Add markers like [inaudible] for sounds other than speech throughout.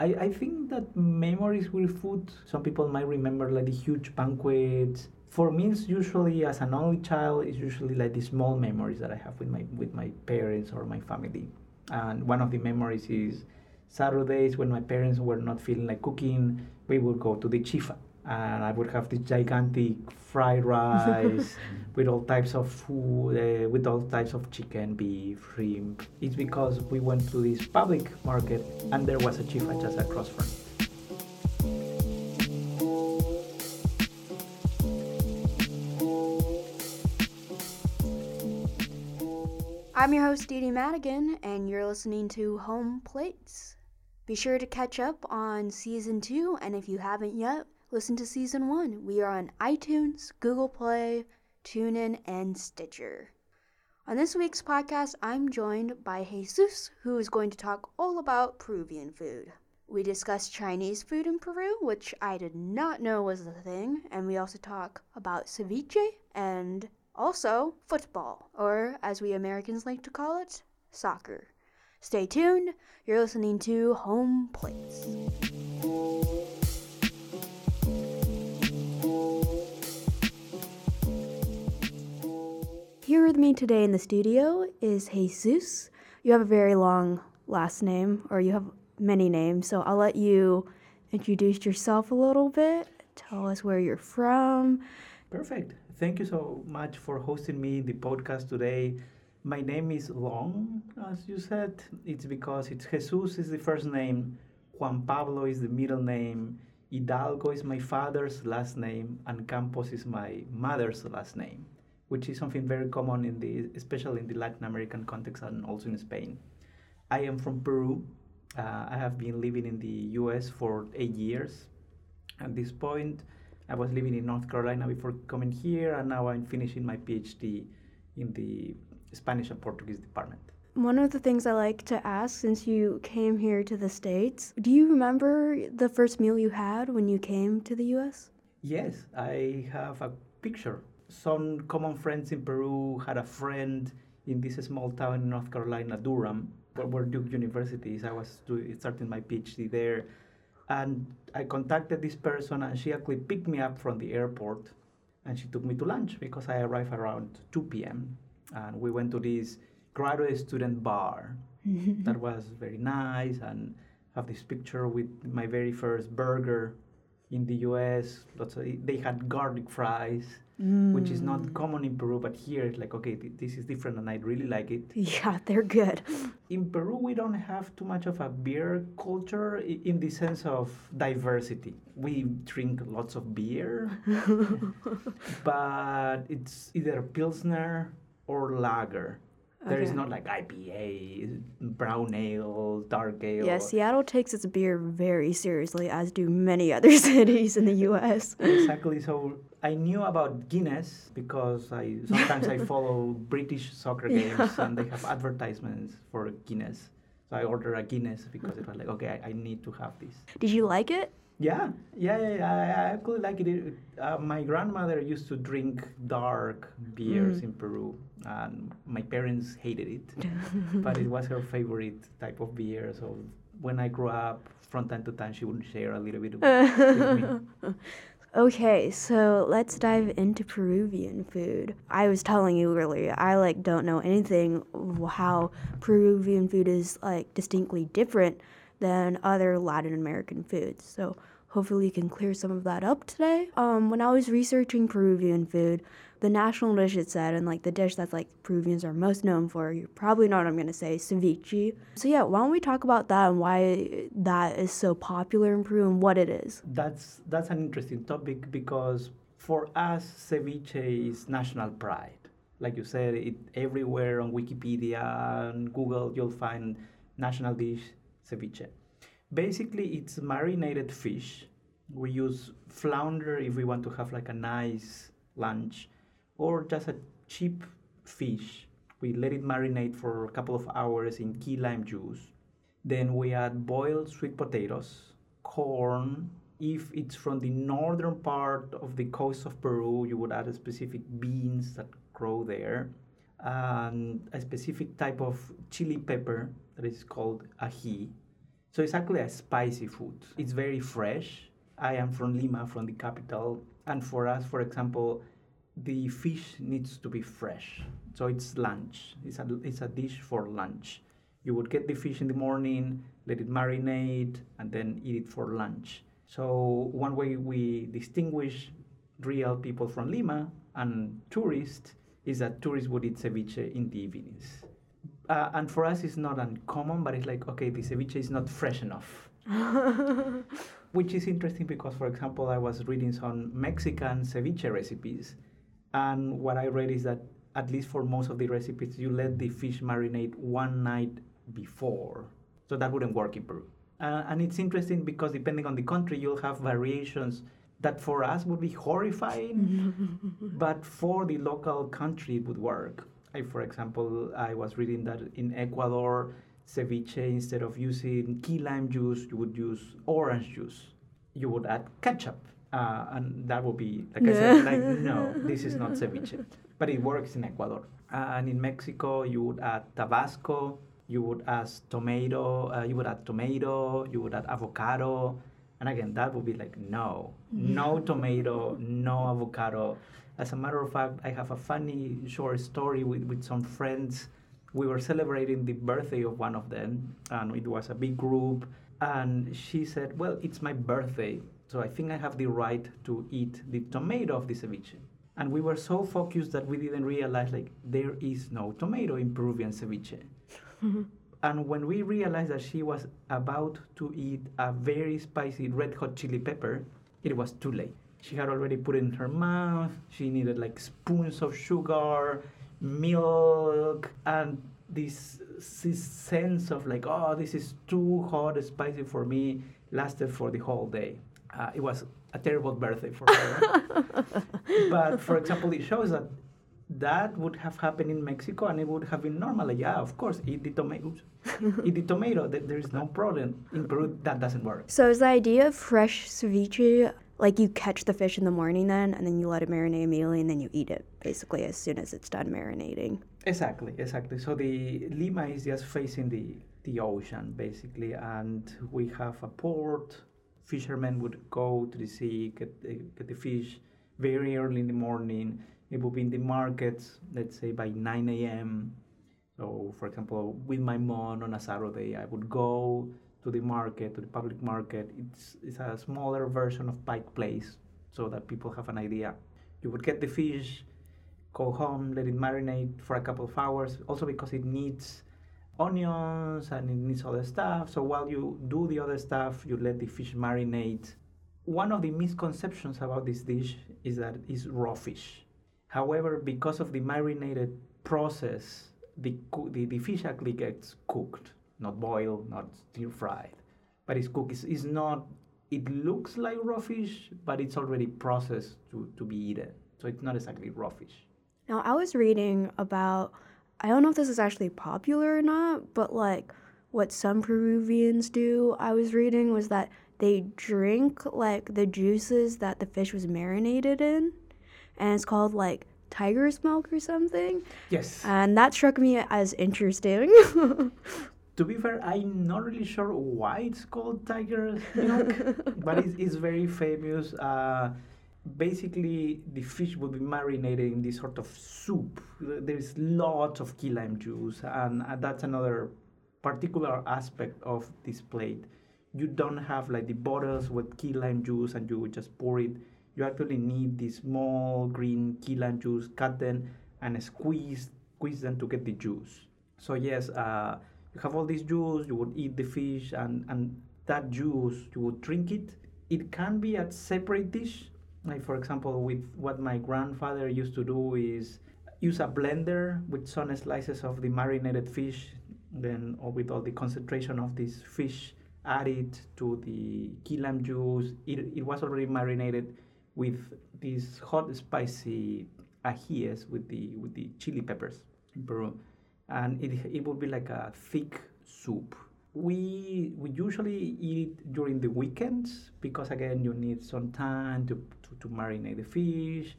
I, I think that memories with food, some people might remember like the huge banquets. For me, it's usually as an only child, it's usually like the small memories that I have with my with my parents or my family. And one of the memories is Saturdays when my parents were not feeling like cooking, we would go to the chifa and I would have this gigantic fried rice [laughs] with all types of food, uh, with all types of chicken, beef, shrimp. It's because we went to this public market and there was a chifa just across from it. I'm your host, Dee Dee Madigan, and you're listening to Home Plates. Be sure to catch up on season two, and if you haven't yet, listen to season one. We are on iTunes, Google Play, TuneIn, and Stitcher. On this week's podcast, I'm joined by Jesus, who is going to talk all about Peruvian food. We discuss Chinese food in Peru, which I did not know was a thing, and we also talk about ceviche and also football, or as we Americans like to call it, soccer. Stay tuned, you're listening to Home Plates. Here with me today in the studio is Jesus. You have a very long last name, or you have many names, so I'll let you introduce yourself a little bit. Tell us where you're from. Perfect. Thank you so much for hosting me the podcast today. My name is long, as you said. It's because it's Jesus is the first name, Juan Pablo is the middle name, Hidalgo is my father's last name, and Campos is my mother's last name which is something very common in the, especially in the Latin American context and also in Spain. I am from Peru. Uh, I have been living in the U.S. for eight years. At this point, I was living in North Carolina before coming here, and now I'm finishing my PhD in the Spanish and Portuguese department. One of the things I like to ask since you came here to the States, do you remember the first meal you had when you came to the US? Yes, I have a picture some common friends in Peru had a friend in this small town in North Carolina, Durham, where Duke University is. I was doing, starting my PhD there. And I contacted this person, and she actually picked me up from the airport and she took me to lunch because I arrived around 2 p.m. And we went to this graduate student bar [laughs] that was very nice and have this picture with my very first burger in the US. Lots of, they had garlic fries mm. which is not mm. common in Peru, but here it's like, okay, th- this is different and I really like it. [laughs] Yeah, they're good. In Peru, we don't have too much of a beer culture in the sense of diversity. We drink lots of beer, [laughs] but it's either Pilsner or lager. There okay. is not like IPA, brown ale, dark ale. Yeah, Seattle takes its beer very seriously, as do many other [laughs] cities in the U.S. exactly. So I knew about Guinness because I sometimes I [laughs] follow British soccer games yeah. and they have advertisements for Guinness. So I ordered a Guinness because it was like, okay, I, I need to have this. Did you like it? Yeah, yeah, yeah, yeah I, I actually like it. Uh, my grandmother used to drink dark beers mm. in Peru, and my parents hated it, [laughs] but it was her favorite type of beer. So when I grew up, from time to time, she would share a little bit with me. [laughs] Okay, so let's dive into Peruvian food. I was telling you earlier, I like don't know anything how Peruvian food is like distinctly different than other Latin American foods. So hopefully you can clear some of that up today. Um, when I was researching Peruvian food, the national dish it said, and like the dish that's like Peruvians are most known for, you probably know what I'm gonna say, ceviche. So yeah, why don't we talk about that and why that is so popular in Peru and what it is? That's that's an interesting topic because for us, ceviche is national pride. Like you said, it everywhere on Wikipedia and Google, you'll find national dish ceviche. Basically, it's marinated fish. We use flounder if we want to have like a nice lunch or just a cheap fish. We let it marinate for a couple of hours in key lime juice. Then we add boiled sweet potatoes, corn. If it's from the northern part of the coast of Peru, you would add specific beans that grow there, and a specific type of chili pepper that is called ají. So it's actually a spicy food. It's very fresh. I am from Lima, from the capital, and for us, for example, the fish needs to be fresh. So it's lunch. It's a, it's a dish for lunch. You would get the fish in the morning, let it marinate, and then eat it for lunch. So one way we distinguish real people from Lima and tourists is that tourists would eat ceviche in the evenings. Uh, and for us, it's not uncommon, but it's like, okay, the ceviche is not fresh enough. [laughs] Which is interesting because, for example, I was reading some Mexican ceviche recipes, and what I read is that at least for most of the recipes, you let the fish marinate one night before. So that wouldn't work in Peru. Uh, and it's interesting because depending on the country, you'll have variations that for us would be horrifying, [laughs] but for the local country it would work. I, for example, I was reading that in Ecuador, ceviche, instead of using key lime juice, you would use orange juice. You would add ketchup. Uh, and that would be, like I said, like, [laughs] no, this is not ceviche. But it works in Ecuador. Uh, and in Mexico, you would add Tabasco, you would add tomato, uh, you would add tomato, you would add avocado. And again, that would be like, no, no [laughs] tomato, no avocado. As a matter of fact, I have a funny short story with, with some friends. We were celebrating the birthday of one of them, and it was a big group. And she said, Well, it's my birthday, so I think I have the right to eat the tomato of the ceviche. And we were so focused that we didn't realize, like, there is no tomato in Peruvian ceviche. [laughs] and when we realized that she was about to eat a very spicy red hot chili pepper, it was too late she had already put in her mouth. She needed like spoons of sugar, milk, and this, this sense of like, oh, this is too hot, spicy for me, lasted for the whole day. Uh, it was a terrible birthday for her. [laughs] but for example, it shows that that would have happened in Mexico and it would have been normal. Yeah, of course, eat the tomato. [laughs] eat the tomato. There is no problem. In Peru, that doesn't work. So is the idea of fresh ceviche like you catch the fish in the morning then and then you let it marinate immediately and then you eat it basically as soon as it's done marinating. Exactly exactly. So the lima is just facing the the ocean basically and we have a port. Fishermen would go to the sea get get the fish very early in the morning. It would be in the markets let's say by 9 a.m so for example with my mom on a saturday i would go to the market, to the public market. It's, it's a smaller version of Pike Place so that people have an idea. You would get the fish, go home, let it marinate for a couple of hours, also because it needs onions and it needs other stuff. So while you do the other stuff, you let the fish marinate. One of the misconceptions about this dish is that it's raw fish. However, because of the marinated process, the, the, the fish actually gets cooked not boiled, not stir fried. But it's cooked. It's, it's not, it looks like raw fish, but it's already processed to, to be eaten. So it's not exactly raw fish. Now, I was reading about, I don't know if this is actually popular or not, but like what some Peruvians do, I was reading was that they drink like the juices that the fish was marinated in. And it's called like tiger's milk or something. Yes. And that struck me as interesting. [laughs] to be fair, I'm not really sure why it's called tiger milk, [laughs] but it's, it's very famous. Uh, basically, the fish will be marinated in this sort of soup. There's lots of key lime juice, and uh, that's another particular aspect of this plate. You don't have like the bottles with key lime juice and you just pour it. You actually need the small green key lime juice, cut them and squeeze squeeze them to get the juice. So yes, uh, you have all this juice, you would eat the fish, and, and that juice, you would drink it. It can be a separate dish. Like, for example, with what my grandfather used to do is use a blender with some slices of the marinated fish, then or with all the concentration of this fish added to the key lime juice. It, it was already marinated with these hot spicy ajíes with the with the chili peppers in Peru and it, it would be like a thick soup. We, we usually eat it during the weekends because, again, you need some time to, to, to marinate the fish.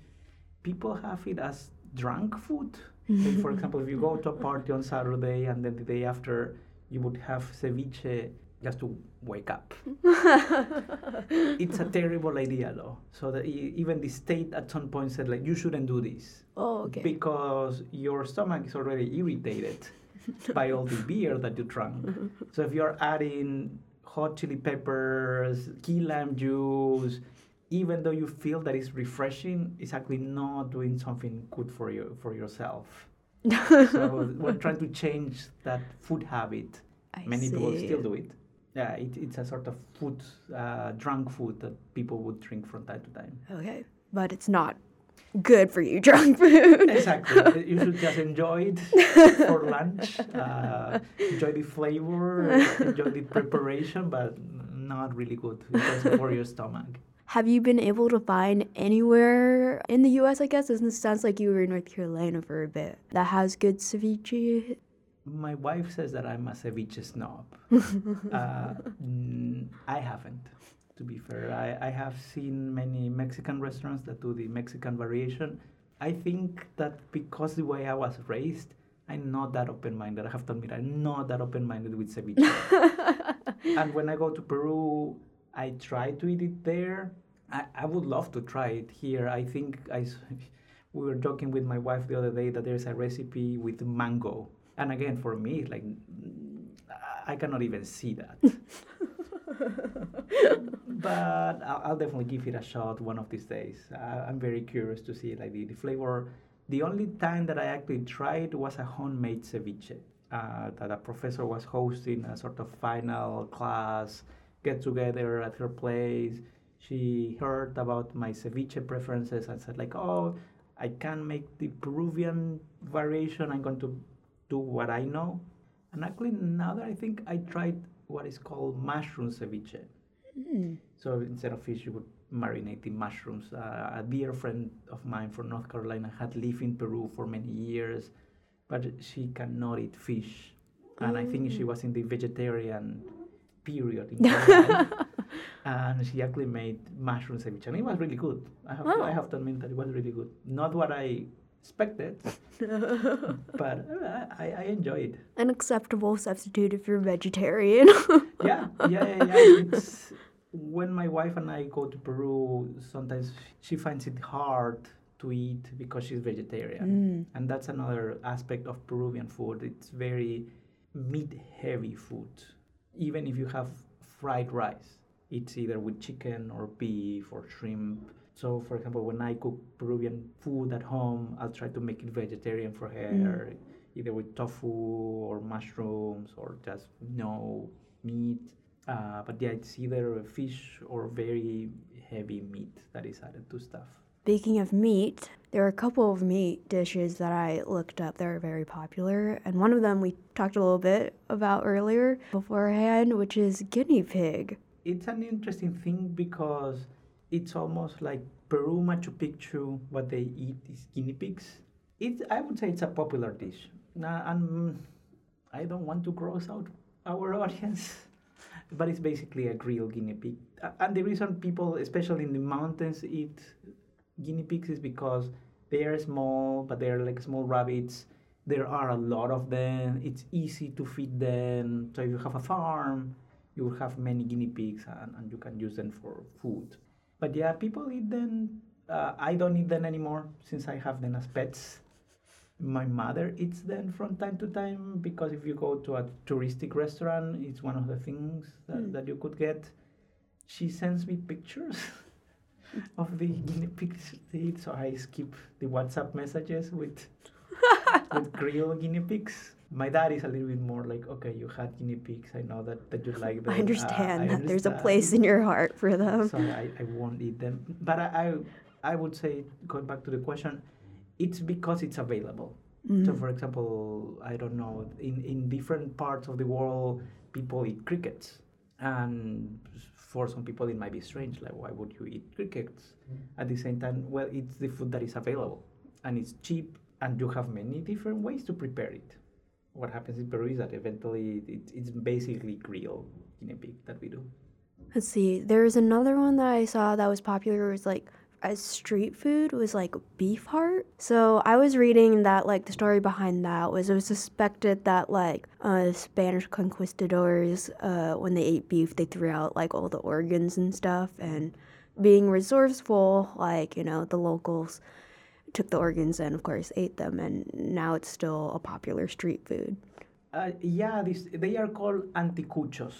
People have it as drunk food. like for [laughs] example, if you go to a party on Saturday and then the day after you would have ceviche, just to wake up. [laughs] it's a terrible idea though. So that even the state at some point said like you shouldn't do this Oh, okay. because your stomach is already irritated [laughs] by all the beer that you drank. So if you're adding hot chili peppers, key lime juice, even though you feel that it's refreshing, it's actually not doing something good for you for yourself. [laughs] so we're trying to change that food habit. I Many people still do it. Yeah, it, it's a sort of food, uh, drunk food that people would drink from time to time. Okay, but it's not good for you, [laughs] drunk food. Exactly. [laughs] you should just enjoy it for lunch. Uh, enjoy the flavor, enjoy the preparation, but not really good for your stomach. Have you been able to find anywhere in the U.S. I guess, and it sounds like you were in North Carolina for a bit that has good ceviche. My wife says that I'm a ceviche snob. [laughs] uh, mm, I haven't, to be fair. I, I have seen many Mexican restaurants that do the Mexican variation. I think that because the way I was raised, I'm not that open minded. I have to admit, I'm not that open minded with ceviche. [laughs] and when I go to Peru, I try to eat it there. I, I would love to try it here. I think I, [laughs] we were joking with my wife the other day that there's a recipe with mango. And again, for me, like I cannot even see that. [laughs] but I'll, I'll definitely give it a shot one of these days. I, I'm very curious to see like the, the flavor. The only time that I actually tried was a homemade ceviche uh, that a professor was hosting a sort of final class get together at her place. She heard about my ceviche preferences and said like, "Oh, I can make the Peruvian variation. I'm going to do what I know." And actually, now that I think, I tried what is called mushroom ceviche. So instead of fish, you would marinate the mushrooms. Uh, a dear friend of mine from North Carolina had lived in Peru for many years, but she cannot eat fish. And I think she was in the vegetarian period in [laughs] and she actually made mushroom ceviche, and it was really good. I have, Oh. I have to admit that it was really good. Not what I expected, [laughs] but uh, I, I it. An acceptable substitute if you're vegetarian. [laughs] yeah, yeah, yeah, yeah. It's when my wife and I go to Peru. Sometimes she finds it hard to eat because she's vegetarian, and that's another aspect of Peruvian food. It's very meat-heavy food. Even if you have fried rice, it's either with chicken or beef or shrimp. So, for example, when I cook Peruvian food at home, I'll try to make it vegetarian for her, either with tofu or mushrooms or just no meat. Uh, but yeah, it's either fish or very heavy meat that is added to stuff. Speaking of meat, there are a couple of meat dishes that I looked up that are very popular, and one of them we talked a little bit about earlier beforehand, which is guinea pig. It's an interesting thing because it's almost like Peru, Machu Picchu, what they eat is guinea pigs. It, I would say it's a popular dish. Now, and I don't want to gross out our [laughs] audience, but it's basically a grilled guinea pig. And the reason people, especially in the mountains, eat guinea pigs is because they are small, but they are like small rabbits. There are a lot of them. It's easy to feed them. So if you have a farm, you will have many guinea pigs and, and you can use them for food. But yeah, people eat them. Uh, I don't eat them anymore since I have them as pets. My mother eats them from time to time because if you go to a touristic restaurant, it's one of the things that, that you could get. She sends me pictures [laughs] of the guinea pigs they eat, so I skip the WhatsApp messages with [laughs] with grilled guinea pigs. My dad is a little bit more like, okay, you had guinea pigs. I know that, that you [laughs] like them. I Uh, understand I that there's a place in your heart for them. so I, I won't eat them. But I, I, I would say, going back to the question, it's because it's available. So, for example, I don't know, in, in different parts of the world, people eat crickets. And for some people, it might be strange. Like, why would you eat crickets? At the same time, well, it's the food that is available and it's cheap, and you have many different ways to prepare it. What happens in Peru is that eventually it, it's basically grilled guinea pig that we do. Let's see. There's another one that I saw that was popular. It was like as street food was like beef heart. So I was reading that like the story behind that was it was suspected that like uh, Spanish conquistadors uh, when they ate beef they threw out like all the organs and stuff and being resourceful like you know the locals took the organs and of course ate them and now it's still a popular street food. Uh, yeah, this, they are called anticuchos,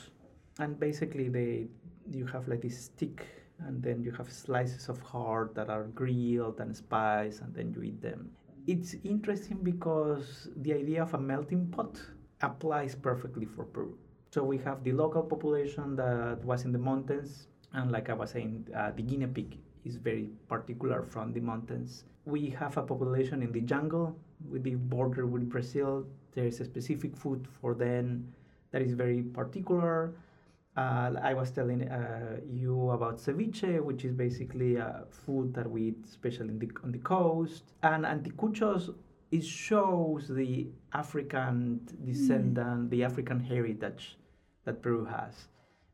and basically they you have like this stick and then you have slices of heart that are grilled and spiced and then you eat them. It's interesting because the idea of a melting pot applies perfectly for peru. So we have the local population that was in the mountains and like i was saying uh, the guinea pig is very particular from the mountains we have a population in the jungle with the border with brazil there is a specific food for them that is very particular uh, I was telling uh, you about ceviche, which is basically a food that we eat, especially the, on the coast. And anticuchos, it shows the African descendant, mm. the African heritage that Peru has.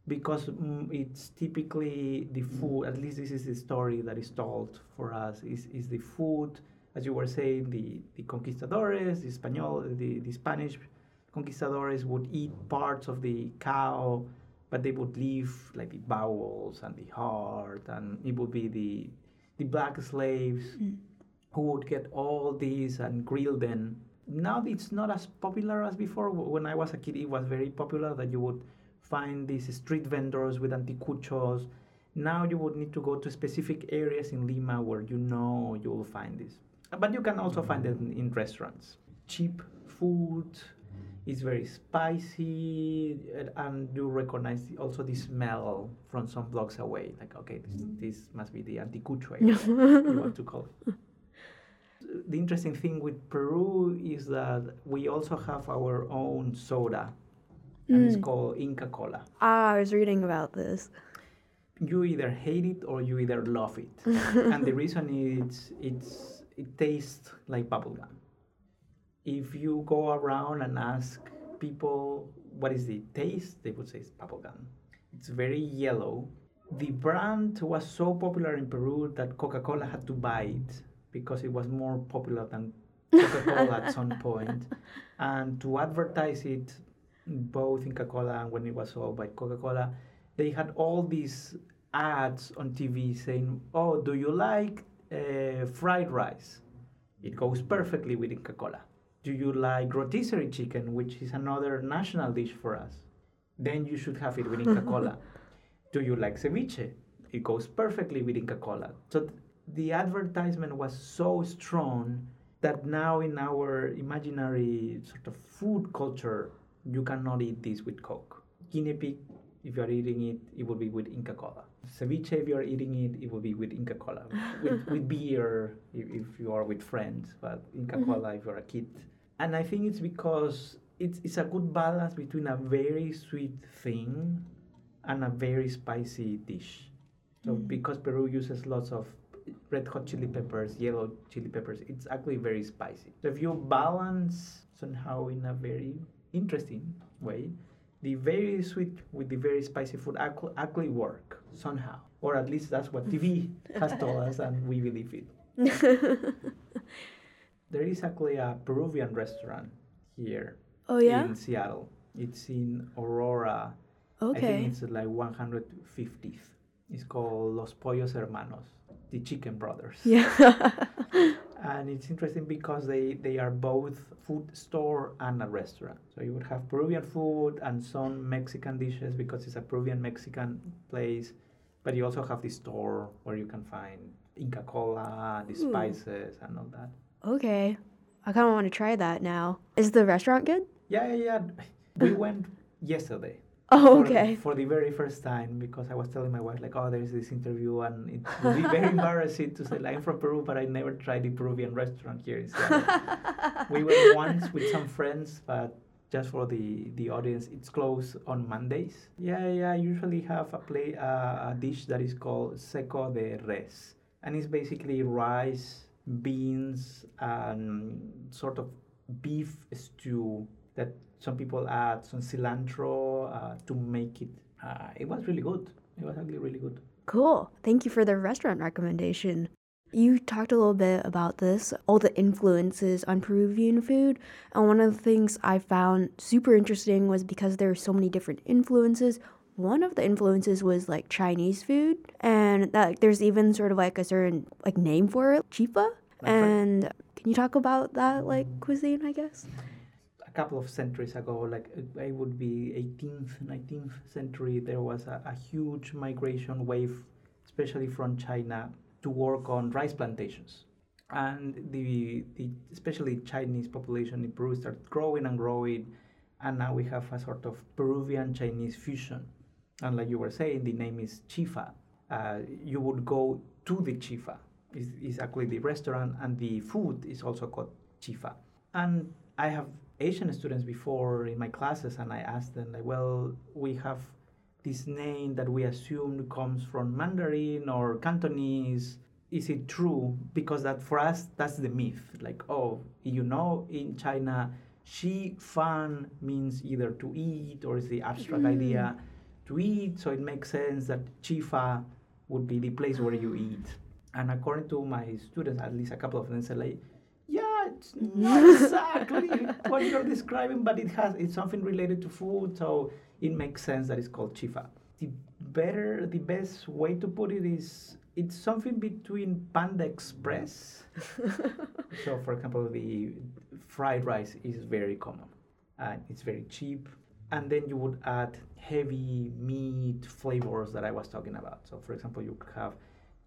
Because mm, it's typically the food, at least this is the story that is told for us, is, is the food, as you were saying, the, the conquistadores, the Spanish, the, the Spanish conquistadores would eat parts of the cow but they would leave like the bowels and the heart, and it would be the the black slaves mm. who would get all these and grill them. Now it's not as popular as before. When I was a kid, it was very popular that you would find these street vendors with anticuchos. Now you would need to go to specific areas in Lima where you know you will find this. Uh, but you can also find it in, restaurants. Cheap food, it's very spicy uh, and you recognize also the smell from some blocks away like okay this, this must be the anticucho you [laughs] want to call it the interesting thing with peru is that we also have our own soda and mm. it's called inca cola ah i was reading about this you either hate it or you either love it [laughs] and the reason is it's it tastes like bubblegum if you go around and ask people what is the taste, they would say it's bubblegum. It's very yellow. The brand was so popular in Peru that Coca Cola had to buy it because it was more popular than Coca Cola at some [laughs] point. And to advertise it, both in Coca Cola and when it was sold by Coca Cola, they had all these ads on TV saying, Oh, do you like uh, fried rice? It goes perfectly with Coca Cola do you like rotisserie chicken, which is another national dish for us? Then you should have it with Inca [laughs] Cola. do you like ceviche? It goes perfectly with Inca Cola. So th- the advertisement was so strong that now in our imaginary sort of food culture, you cannot eat this with Coke. Guinea pig, if you are eating it, it will be with Inca Cola. Ceviche, if you are eating it, it will be with Inca Cola. [laughs] with, with beer, if, if, you are with friends, but Inca mm-hmm. Cola if you're a kid and I think it's because it's it's a good balance between a very sweet thing and a very spicy dish. So mm. because Peru uses lots of red hot chili peppers, yellow chili peppers, it's actually very spicy. So if you balance somehow in a very interesting way, the very sweet with the very spicy food actually work somehow, or at least that's what TV has told us, and we believe it. [laughs] there is actually a Peruvian restaurant here. Oh yeah. In Seattle, it's in Aurora. Okay. I think it's like 150th. It's called Los Pollos Hermanos, the Chicken Brothers. Yeah. [laughs] and it's interesting because they they are both food store and a restaurant. So you would have Peruvian food and some Mexican dishes because it's a Peruvian Mexican place, but you also have the store where you can find Inca Cola, the hmm. spices, and all that. Okay. I kind of want to try that now. Is the restaurant good? Yeah, yeah, yeah. We went yesterday. Oh, okay. For, for, the very first time, because I was telling my wife, like, oh, there's this interview, and it would be very embarrassing to say, like, I'm from Peru, but I never tried the Peruvian restaurant here in Seattle. we went [laughs] once with some friends, but just for the, the audience, it's closed on Mondays. Yeah, yeah, I usually have a, play, uh, a dish that is called seco de res, and it's basically rice beans and sort of beef stew that some people add some cilantro uh, to make it Uh, it was really good. It was actually really good. Cool. Thank you for the restaurant recommendation. You talked a little bit about this, all the influences on Peruvian food. And one of the things I found super interesting was because there are so many different influences. One of the influences was like Chinese food, and that like, there's even sort of like a certain like name for it, chifa. And can you talk about that like cuisine, I guess? Couple of centuries ago, like it would be 18th, 19th century, there was a, a huge migration wave, especially from China to work on rice plantations. And the, the especially Chinese population in Peru started growing and growing, and now we have a sort of Peruvian Chinese fusion. And like you were saying, the name is Chifa. Uh, you would go to the Chifa. Is is actually the restaurant, and the food is also called Chifa. And I have Asian students before in my classes, and I asked them like, well, we have this name that we assume comes from Mandarin or Cantonese. Is it true? Because that for us, that's the myth. Like, oh, you know, in China, Shi Fan means either to eat or is the abstract mm. idea to eat. So it makes sense that Chifa would be the place where you eat. And according to my students, at least a couple of them said like, yeah, it's [laughs] not exactly what you're describing, but it has it's something related to food. So it makes sense that it's called chifa. The better, the best way to put it is it's something between Panda Express. [laughs] so, for example, the fried rice is very common and it's very cheap. And then you would add heavy meat flavors that I was talking about. So, for example, you have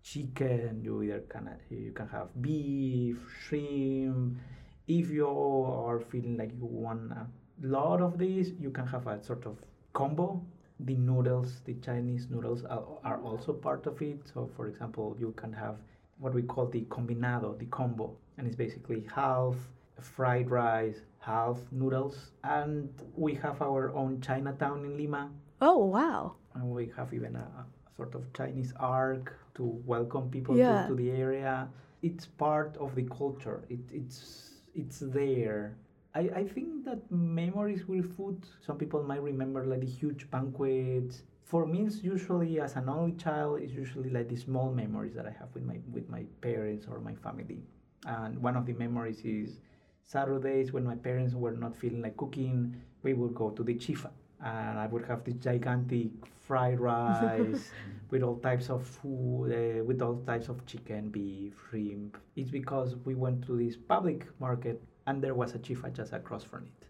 chicken. You either can you can have beef, shrimp. If you are feeling like you want a lot of these, you can have a sort of combo. The noodles, the Chinese noodles, are, are also part of it. So, for example, you can have what we call the combinado, the combo, and it's basically half fried rice, half noodles. And we have our own Chinatown in Lima. Oh, wow. And we have even a, a sort of Chinese arc to welcome people yeah. to, to, the area. It's part of the culture. It, it's it's there. I, I think that memories with food, some people might remember like the huge banquets. For me, it's usually as an only child, it's usually like the small memories that I have with my with my parents or my family. And one of the memories is Saturdays when my parents were not feeling like cooking, we would go to the chifa and I would have this gigantic fried rice [laughs] with all types of food, uh, with all types of chicken, beef, shrimp. It's because we went to this public market and there was a chifa just across from it.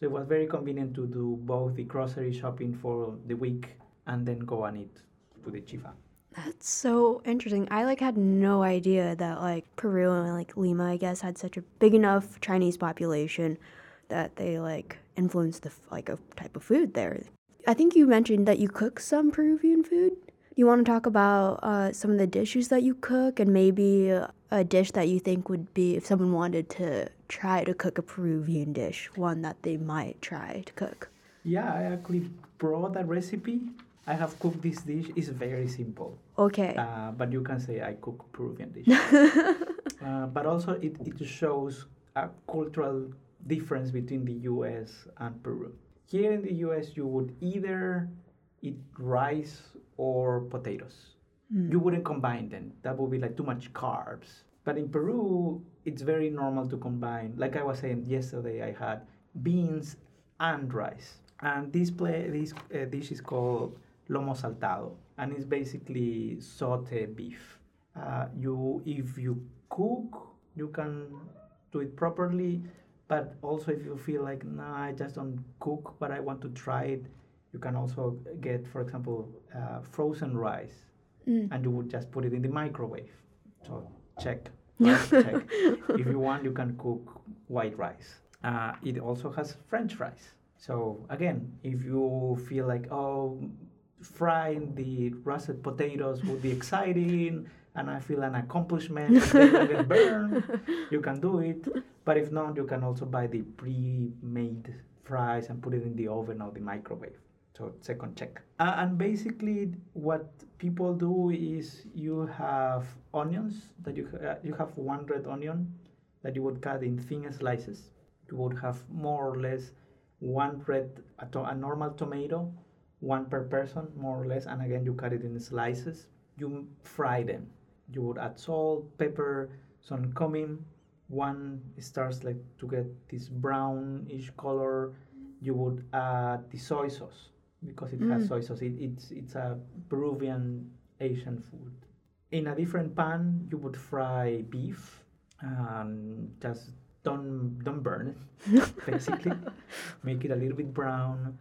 So it was very convenient to do both the grocery shopping for the week and then go and eat to the chifa. That's so interesting. I like had no idea that like Peru and like Lima, I guess, had such a big enough Chinese population that they like influence the like a type of food there. I think you mentioned that you cook some Peruvian food. You want to talk about uh, some of the dishes that you cook and maybe a dish that you think would be if someone wanted to try to cook a Peruvian dish, one that they might try to cook. Yeah, I actually brought a recipe. I have cooked this dish. It's very simple. Okay. Uh, but you can say I cook Peruvian dish. [laughs] uh, but also it, it shows a cultural difference between the US and Peru. Here in the US, you would either eat rice or potatoes. Mm. You wouldn't combine them. That would be like too much carbs. But in Peru, it's very normal to combine. Like I was saying yesterday, I had beans and rice. And this play, this uh, dish is called lomo saltado, and it's basically saute beef. Uh, you, if you cook, you can do it properly but also if you feel like nah i just don't cook but i want to try it you can also get for example uh, frozen rice mm. and you would just put it in the microwave. So check [laughs] check. If you want you can cook white rice. Uh, it also has french fries. So again if you feel like oh frying the russet potatoes would be exciting and I feel an accomplishment. get burned, you can do it. But if not, you can also buy the pre-made fries and put it in the oven or the microwave. So second check. Uh, and basically, what people do is you have onions that you uh, you have one red onion that you would cut in thin slices. You would have more or less one red a, to- a normal tomato one per person, more or less. And again, you cut it in slices. You fry them. You would add salt, pepper, some cumin. One starts like to get this brownish color. You would add the soy sauce because it has Mm. soy sauce. It, it's it's a Peruvian Asian food. In a different pan, you would fry beef and just don't don't burn it [laughs] basically make it a little bit brown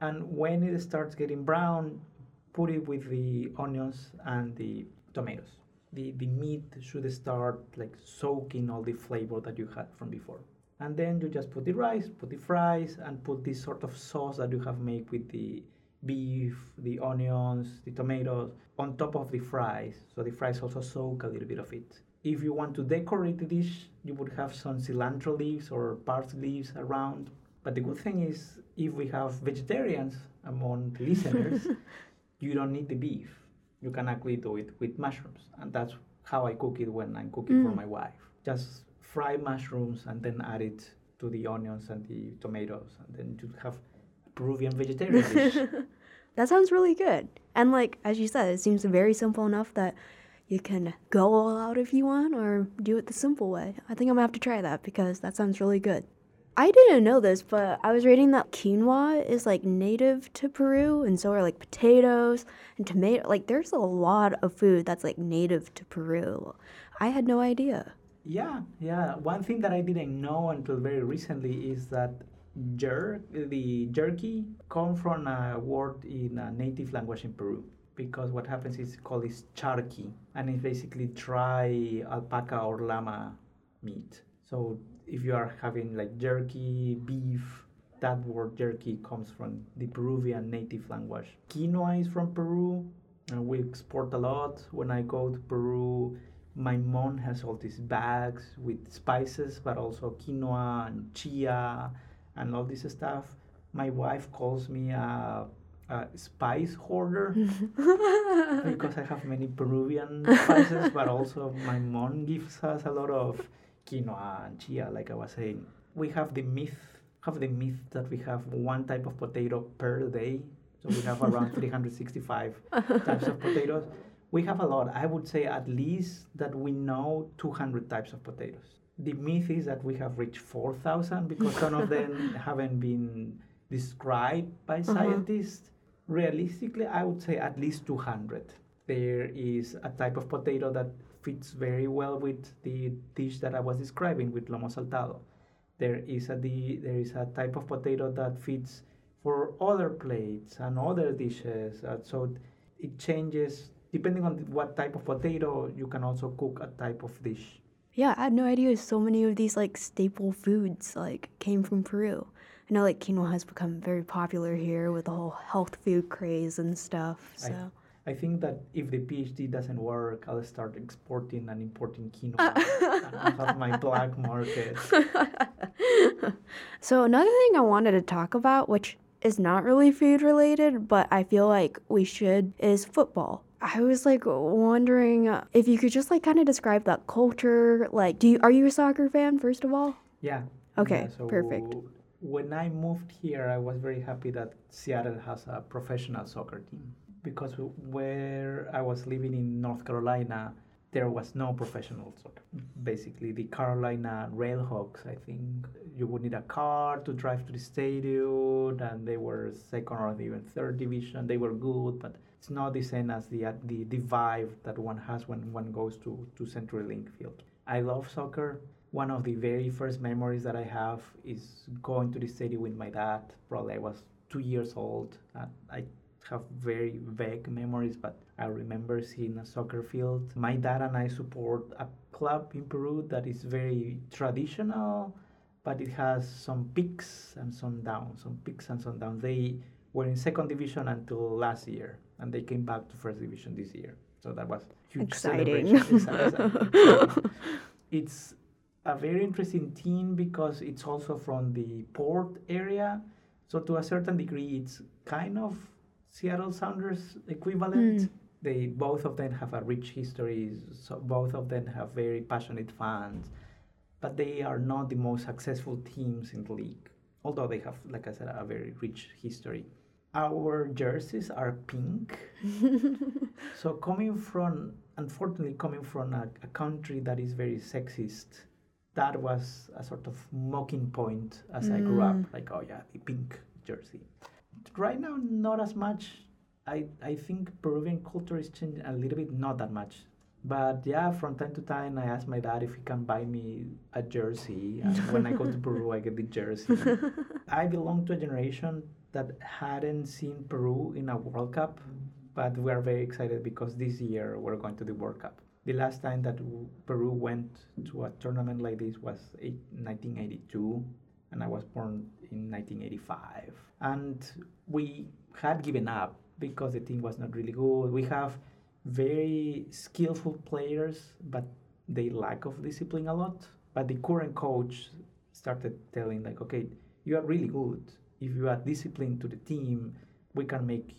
and when it starts getting brown put it with the onions and the tomatoes the the meat should start like soaking all the flavor that you had from before and then you just put the rice put the fries and put this sort of sauce that you have made with the beef the onions the tomatoes on top of the fries so the fries also soak a little bit of it if you want to decorate the dish, you would have some cilantro leaves or parsley leaves around. But the good thing is, if we have vegetarians among the listeners, [laughs] you don't need the beef. You can actually do it with mushrooms. And that's how I cook it when I'm cooking for Mm. my wife. Just fry mushrooms and then add it to the onions and the tomatoes. And then you have a Peruvian vegetarian dish. [laughs] That sounds really good. And like as you said, it seems very simple enough that you can go all out if you want or do it the simple way. I think I'm gonna have to try that because that sounds really good. I didn't know this, but I was reading that quinoa is like native to Peru, and so are like potatoes and tomato. Like, there's a lot of food that's like native to Peru. I had no idea. Yeah, yeah. One thing that I didn't know until very recently is that jerk, the jerky, come from a word in a native language in Peru. Because what happens is called is charqui, and it's basically dry alpaca or llama meat. So if you are having like jerky, beef, that word jerky comes from the Peruvian native language. Quinoa is from Peru, and we export a lot. When I go to Peru, my mom has all these bags with spices, but also quinoa and chia and all this stuff. My wife calls me a, a spice hoarder [laughs] because I have many Peruvian spices, but also my mom gives us a lot of quinoa and chia, like I was saying. We have the myth, have the myth that we have one type of potato per day. So we have around [laughs] 365 [laughs] types of potatoes. We have a lot. I would say at least that we know 200 types of potatoes. The myth is that we have reached 4,000 because some of them [laughs] haven't been described by uh-huh. scientists. Realistically, I would say at least 200. There is a type of potato that fits very well with the dish that I was describing with lomo saltado. There is a there is a type of potato that fits for other plates and other dishes. Uh, so it changes depending on what type of potato. You can also cook a type of dish. Yeah, I had no idea so many of these like staple foods like came from Peru. I know like quinoa has become very popular here with the whole health food craze and stuff. So I think that if the PhD doesn't work, I'll start exporting and importing quinoa [laughs] and have my black market. [laughs] So another thing I wanted to talk about, which is not really food related, but I feel like we should, is football. I was like wondering if you could just like kind of describe that culture. Like, do you are you a soccer fan first of all? Yeah. Okay, yeah, so perfect. When I moved here, I was very happy that Seattle has a professional soccer team because where I was living in North Carolina, there was no professional soccer. Mm-hmm. Basically, the Carolina Railhawks, I think you would need a car to drive to the stadium, and they were second or even third division. They were good, but it's not the same as the uh, the, the vibe that one has when one goes to to CenturyLink Field. I love soccer. One of the very first memories that I have is going to the stadium with my dad. Probably I was two years old. And I have very vague memories, but I remember seeing a soccer field. My dad and I support a club in Peru that is very traditional, but it has some peaks and some downs, some peaks and some downs. They were in second division until last year, and they came back to first division this year. So that was huge Exciting. celebration. It's- a [laughs] very interesting team because it's also from the port area. So to a certain degree, it's kind of Seattle Sounders equivalent. Mm. They both of them have a rich history. So both of them have very passionate fans, but they are not the most successful teams in the league. Although they have, like I said, a very rich history. our jerseys are pink. [laughs] so coming from, unfortunately, coming from a, a, country that is very sexist, that was a sort of mocking point as mm. I grew up. Mm. Like, oh yeah, the pink jersey. Right now, not as much. I I think Peruvian culture is changing a little bit, not that much. But yeah, from time to time, I ask my dad if he can buy me a jersey. And when I go to Peru, I get the jersey. [laughs] I belong to a generation that hadn't seen Peru in a World Cup, but we are very excited because this year we're going to the World Cup. The last time that Peru went to a tournament like this was 1982, and I was born in 1985. And we had given up because the team was not really good. We have very skillful players, but they lack of discipline a lot. But the current coach started telling like, okay, you are really good. If you add discipline to the team, we can make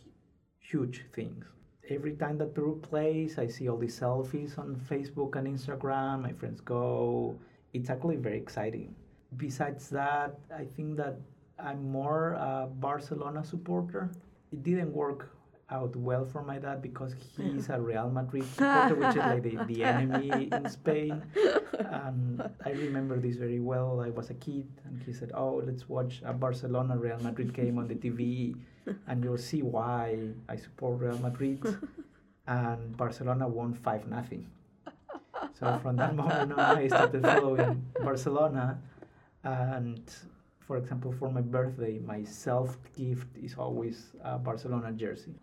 huge things. Every time that Peru plays, I see all these selfies on Facebook and Instagram. My friends go. It's actually very exciting. Besides that, I think that I'm more a Barcelona supporter. It didn't work out well for my dad because he's a Real Madrid supporter, which is like the, the enemy in Spain. And I remember this very well. I was a kid, and he said, "Oh, let's watch a Barcelona Real Madrid game on the TV, and you'll see why I support Real Madrid." And Barcelona won five nothing. So from that moment on, I started following Barcelona, and for example, for my birthday, my self gift is always a Barcelona jersey.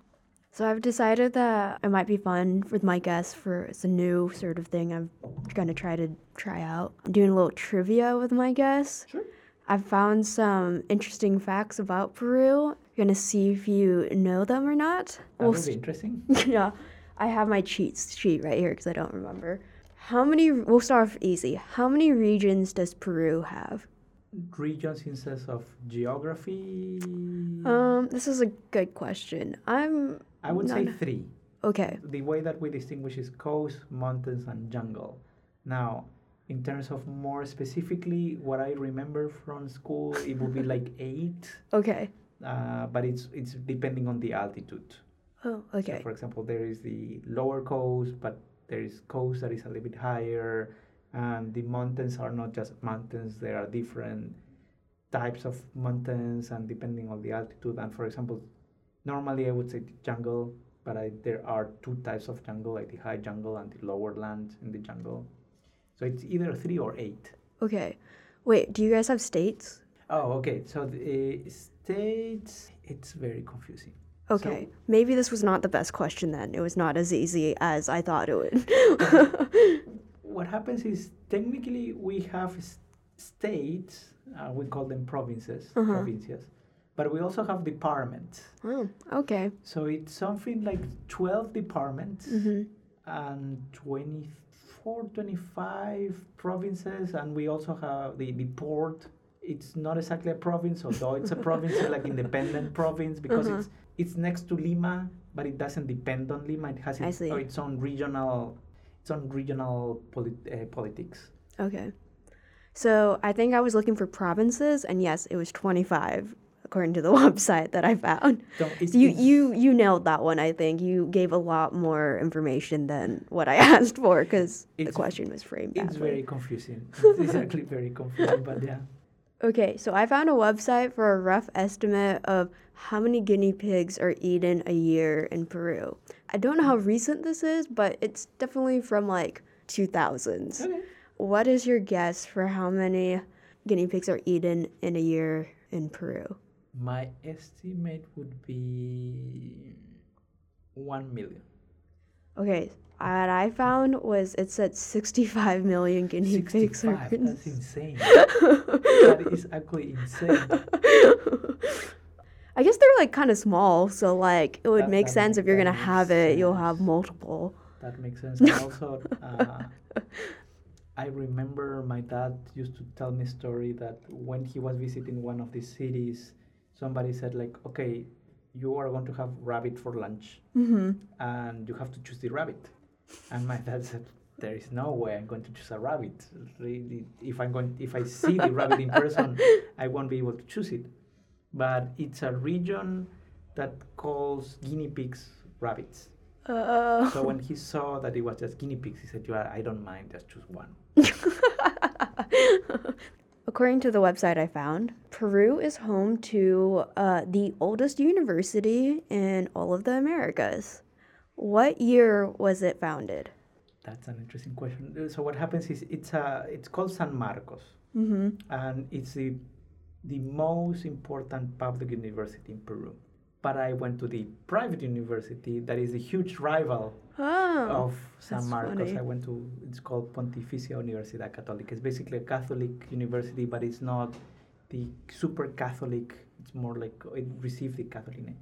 So I've decided that it might be fun with my guests for it's a new sort of thing I'm gonna try to try out. I'm doing a little trivia with my guests. Sure. I've found some interesting facts about Peru. I'm gonna see if you know them or not. That we'll be interesting. [laughs] yeah, I have my cheat sheet right here because I don't remember. How many? We'll start off easy. How many regions does Peru have? Regions in sense of geography. Um, this is a good question. I'm I would say three. Okay. The way that we distinguish is coast, mountains, and jungle. Now, in terms of more specifically what I remember from school, it would be like [laughs] eight. Okay. Uh, but it's it's depending on the altitude. Oh, okay. So for example, there is the lower coast, but there is coast that is a little bit higher, and the mountains are not just mountains. There are different types of mountains, and depending on the altitude. And for example, normally I would say jungle, but I, there are two types of jungle, like the high jungle and the lower land in the jungle. So it's either three or eight. Okay. Wait, do you guys have states? Oh, okay. So the uh, states, it's very confusing. Okay. So, Maybe this was not the best question then. It was not as easy as I thought it would. [laughs] [laughs] what happens is technically we have states, uh, we call them provinces, uh-huh. provincias but we also have departments. Oh, okay. So it's something like 12 departments mm-hmm. and 24, 25 provinces, and we also have the, the port. It's not exactly a province, although it's a [laughs] province, like independent province, because uh-huh. it's it's next to Lima, but it doesn't depend on Lima. It has its, its own regional, its own regional polit- uh, politics. Okay. So I think I was looking for provinces, and yes, it was 25 according to the [laughs] website that I found. So you you you nailed that one. I think you gave a lot more information than what I [laughs] asked for because the question was framed. It's badly. very confusing. It's actually very confusing, but yeah. [laughs] Okay, so I found a website for a rough estimate of how many guinea pigs are eaten a year in Peru. I don't know how recent this is, but it's definitely from like 2000s. Okay. What is your guess for how many guinea pigs are eaten in a year in Peru? My estimate would be 1 million. Okay, what I found was it said 65 million guinea 65, pigs. Are that's insane. [laughs] that is actually insane. I guess they're like kind of small, so like it would that, make that sense if you're gonna have it, sense. you'll have multiple. That makes sense. And also, [laughs] uh, I remember my dad used to tell me a story that when he was visiting one of these cities, somebody said like, okay, you are going to have rabbit for lunch, mm-hmm. and you have to choose the rabbit. And my dad said, there is no way I'm going to choose a rabbit. Really, if I'm going, if I see the rabbit in person, I won't be able to choose it. But it's a region that calls guinea pigs rabbits. Uh, So when he saw that it was just guinea pigs, he said, "You are, I don't mind, just choose one." [laughs] According to the website I found, Peru is home to uh, the oldest university in all of the Americas. What year was it founded? That's an interesting question. Uh, So what happens is it's a it's called San Marcos, Mm-hmm. and it's the the most important public university in Peru. But I went to the private university that is a huge rival Oh. of San Marcos. funny. I went to it's called Pontificia Universidad Católica. It's basically a Catholic university, but it's not the super Catholic. It's more like it received the Catholic name.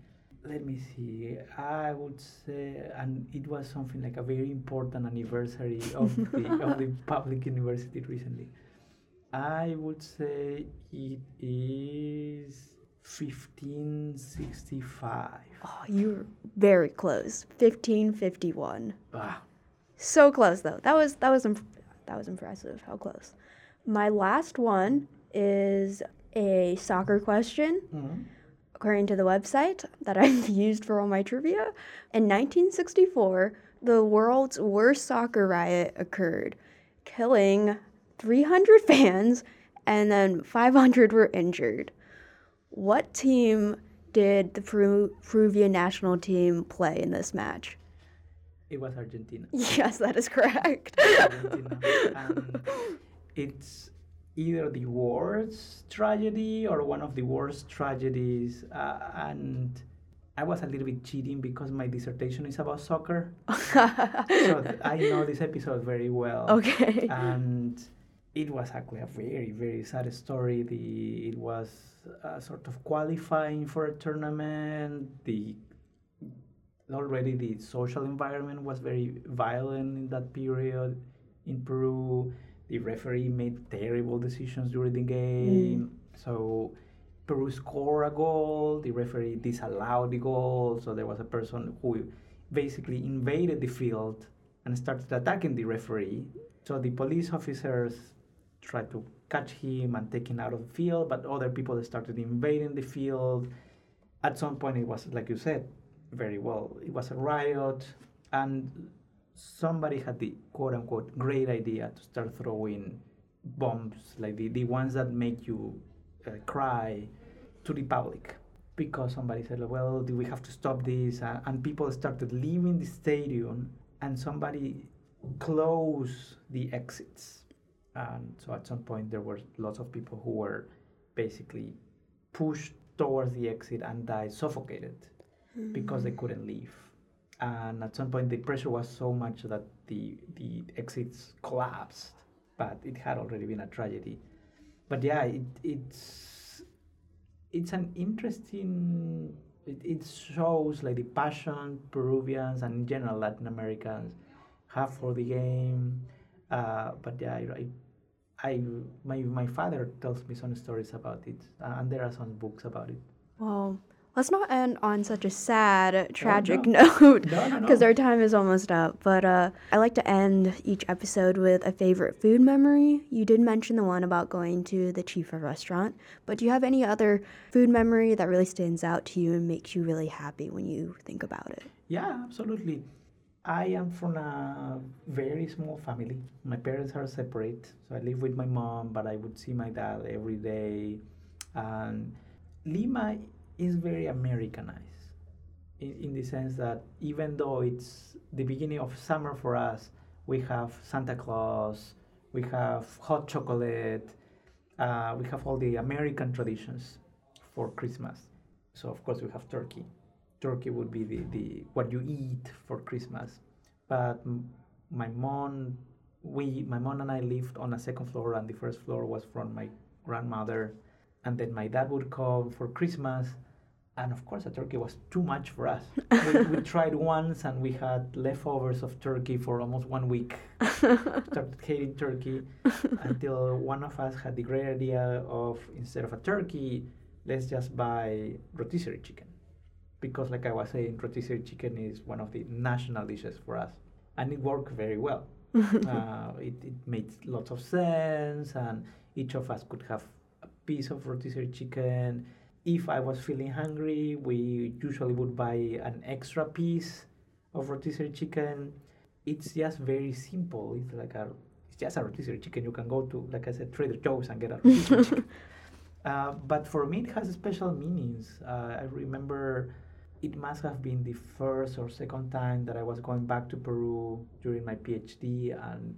Let me see. I would say, and it was something like a very important anniversary of the of the [laughs] public university recently. I would say it is 1565. Oh, you're very close. 1551. Ah, So close though. That was that was imp- that was impressive. How close. My last one is a soccer question. mhm. According to the website that [laughs] I've used for all my trivia, in 1964, the world's worst soccer riot occurred, killing 300 [laughs] fans and then 500 were injured. What team did the Peru- Peruvian national team play in this match? It was Argentina. [laughs] Yes, that is correct. Argentina. and it's either the worst tragedy or one of the worst tragedies. Uh, and I was a little bit cheating because my dissertation is about soccer. So I know this episode very well. [laughs] okay. And it was actually a very, very sad story. The it was uh, sort of qualifying for a tournament. The already the social environment was very violent in that period in Peru. The referee made terrible decisions during the game. Mm. So Peru scored a goal. The referee disallowed the goal. So there was a person who basically invaded the field and started attacking the referee. So the police officers tried to catch him and take him out of the field, but other people started invading the field. At some point, it was like you said, very well. It was a riot, and somebody had the quote unquote great idea to start throwing bombs, like the, the ones that make you uh, cry, to the public. Because somebody said, well, do we have to stop this? Uh, and people started leaving the stadium, and somebody closed the exits. And so at some point, there were lots of people who were basically pushed towards the exit and died suffocated because they couldn't leave. And at some point, the pressure was so much that the the exits collapsed. But it had already been a tragedy. But yeah, it, it's it's an interesting. It, it shows like the passion Peruvians and in general Latin Americans have for the game. Uh, but yeah, I, I, my my father tells me some stories about it, and there are some books about it. Well, let's not end on such a sad, tragic no. [laughs] note No, no, because no. our time is almost up. But uh, I like to end each episode with a favorite food memory. You did mention the one about going to the Chifa restaurant, but do you have any other food memory that really stands out to you and makes you really happy when you think about it? Yeah, absolutely. I am from a very small family. My parents are separate, so I live with my mom, but I would see my dad every day. And Lima is very Americanized in, in the sense that even though it's the beginning of summer for us, we have Santa Claus, we have hot chocolate, uh, we have all the American traditions for Christmas. So of course we have turkey. Turkey would be the, the what you eat for Christmas. But my mom, we my mom and I lived on a second floor, and the first floor was from my grandmother, and then my dad would come for Christmas, and of course a turkey was too much for us. [laughs] we, we tried once, and we had leftovers of turkey for almost one week. [laughs] Started hating turkey until one of us had the great idea of instead of a turkey, let's just buy rotisserie chicken because like I was saying, rotisserie chicken is one of the national dishes for us, and it worked very well. [laughs] uh, it, it made lots of sense, and each of us could have a piece of rotisserie chicken. If I was feeling hungry, we usually would buy an extra piece of rotisserie chicken. It's just very simple. It's like a it's just a rotisserie chicken. You can go to, like I said, Trader Joe's and get a [laughs] rotisserie chicken. Uh, but for me, it has special meanings. Uh, I remember it must have been the first or second time that I was going back to Peru during my PhD, and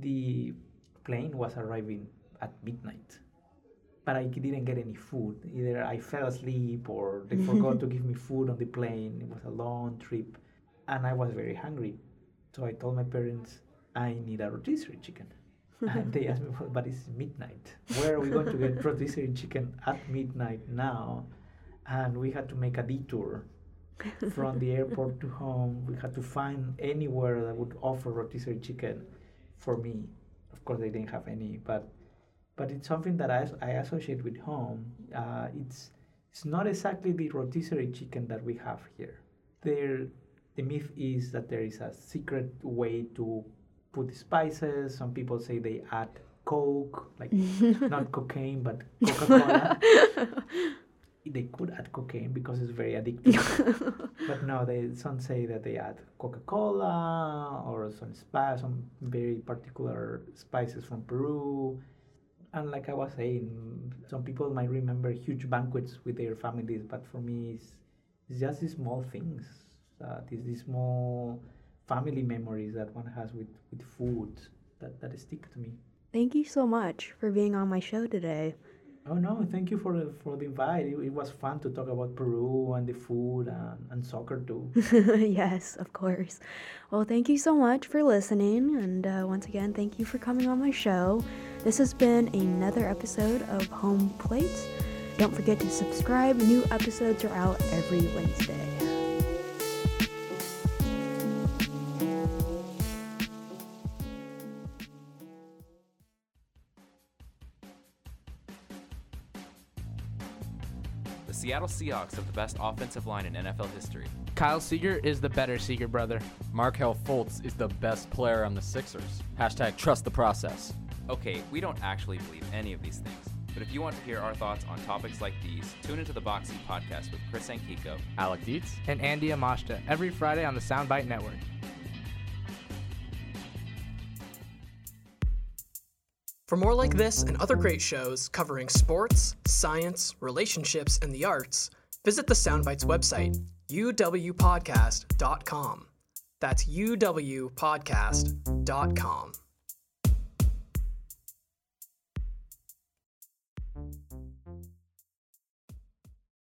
the plane was arriving at midnight. But I didn't get any food. Either I fell asleep or they [laughs] forgot to give me food on the plane. It was a long trip, and I was very hungry. So I told my parents, I need a rotisserie chicken. [laughs] and they asked me, well, but it's midnight. Where are we going to get [laughs] rotisserie chicken at midnight now? And we had to make a detour from the airport to home. We had to find anywhere that would offer rotisserie chicken for me. Of course, they didn't have any, but but it's something that I, I associate with home. Uh, it's it's not exactly the rotisserie chicken that we have here. There, the myth is that there is a secret way to put spices. Some people say they add coke, like [laughs] not cocaine but [laughs] Coca Cola. they could add cocaine because it's very addictive. [laughs] but no, they some say that they add Coca Cola or some spice, some very particular spices from Peru. And like I was saying, some people might remember huge banquets with their families, but for me, it's, it's just these small things, uh, these, these small family memories that one has with, with food that, that stick to me. Thank you so much for being on my show today. Oh no, thank you for the, for the invite. It, it was fun to talk about Peru and the food and, and soccer too. [laughs] yes, of course. Well, thank you so much for listening. And uh, once again, thank you for coming on my show. This has been another episode of Home Plates. Don't forget to subscribe. New episodes are out every Wednesday. The Seattle Seahawks have the best offensive line in NFL history. Kyle Seager is the better Seager brother. Markelle Fultz is the best player on the Sixers. Hashtag trust the process. Okay, we don't actually believe any of these things, but if you want to hear our thoughts on topics like these, tune into the Boxing Podcast with Chris Ankiko, Alec Dietz, and Andy Amashta every Friday on the Soundbite Network. For more like this and other great shows covering sports, science, relationships, and the arts, visit the Soundbites website, uwpodcast.com. That's uwpodcast.com.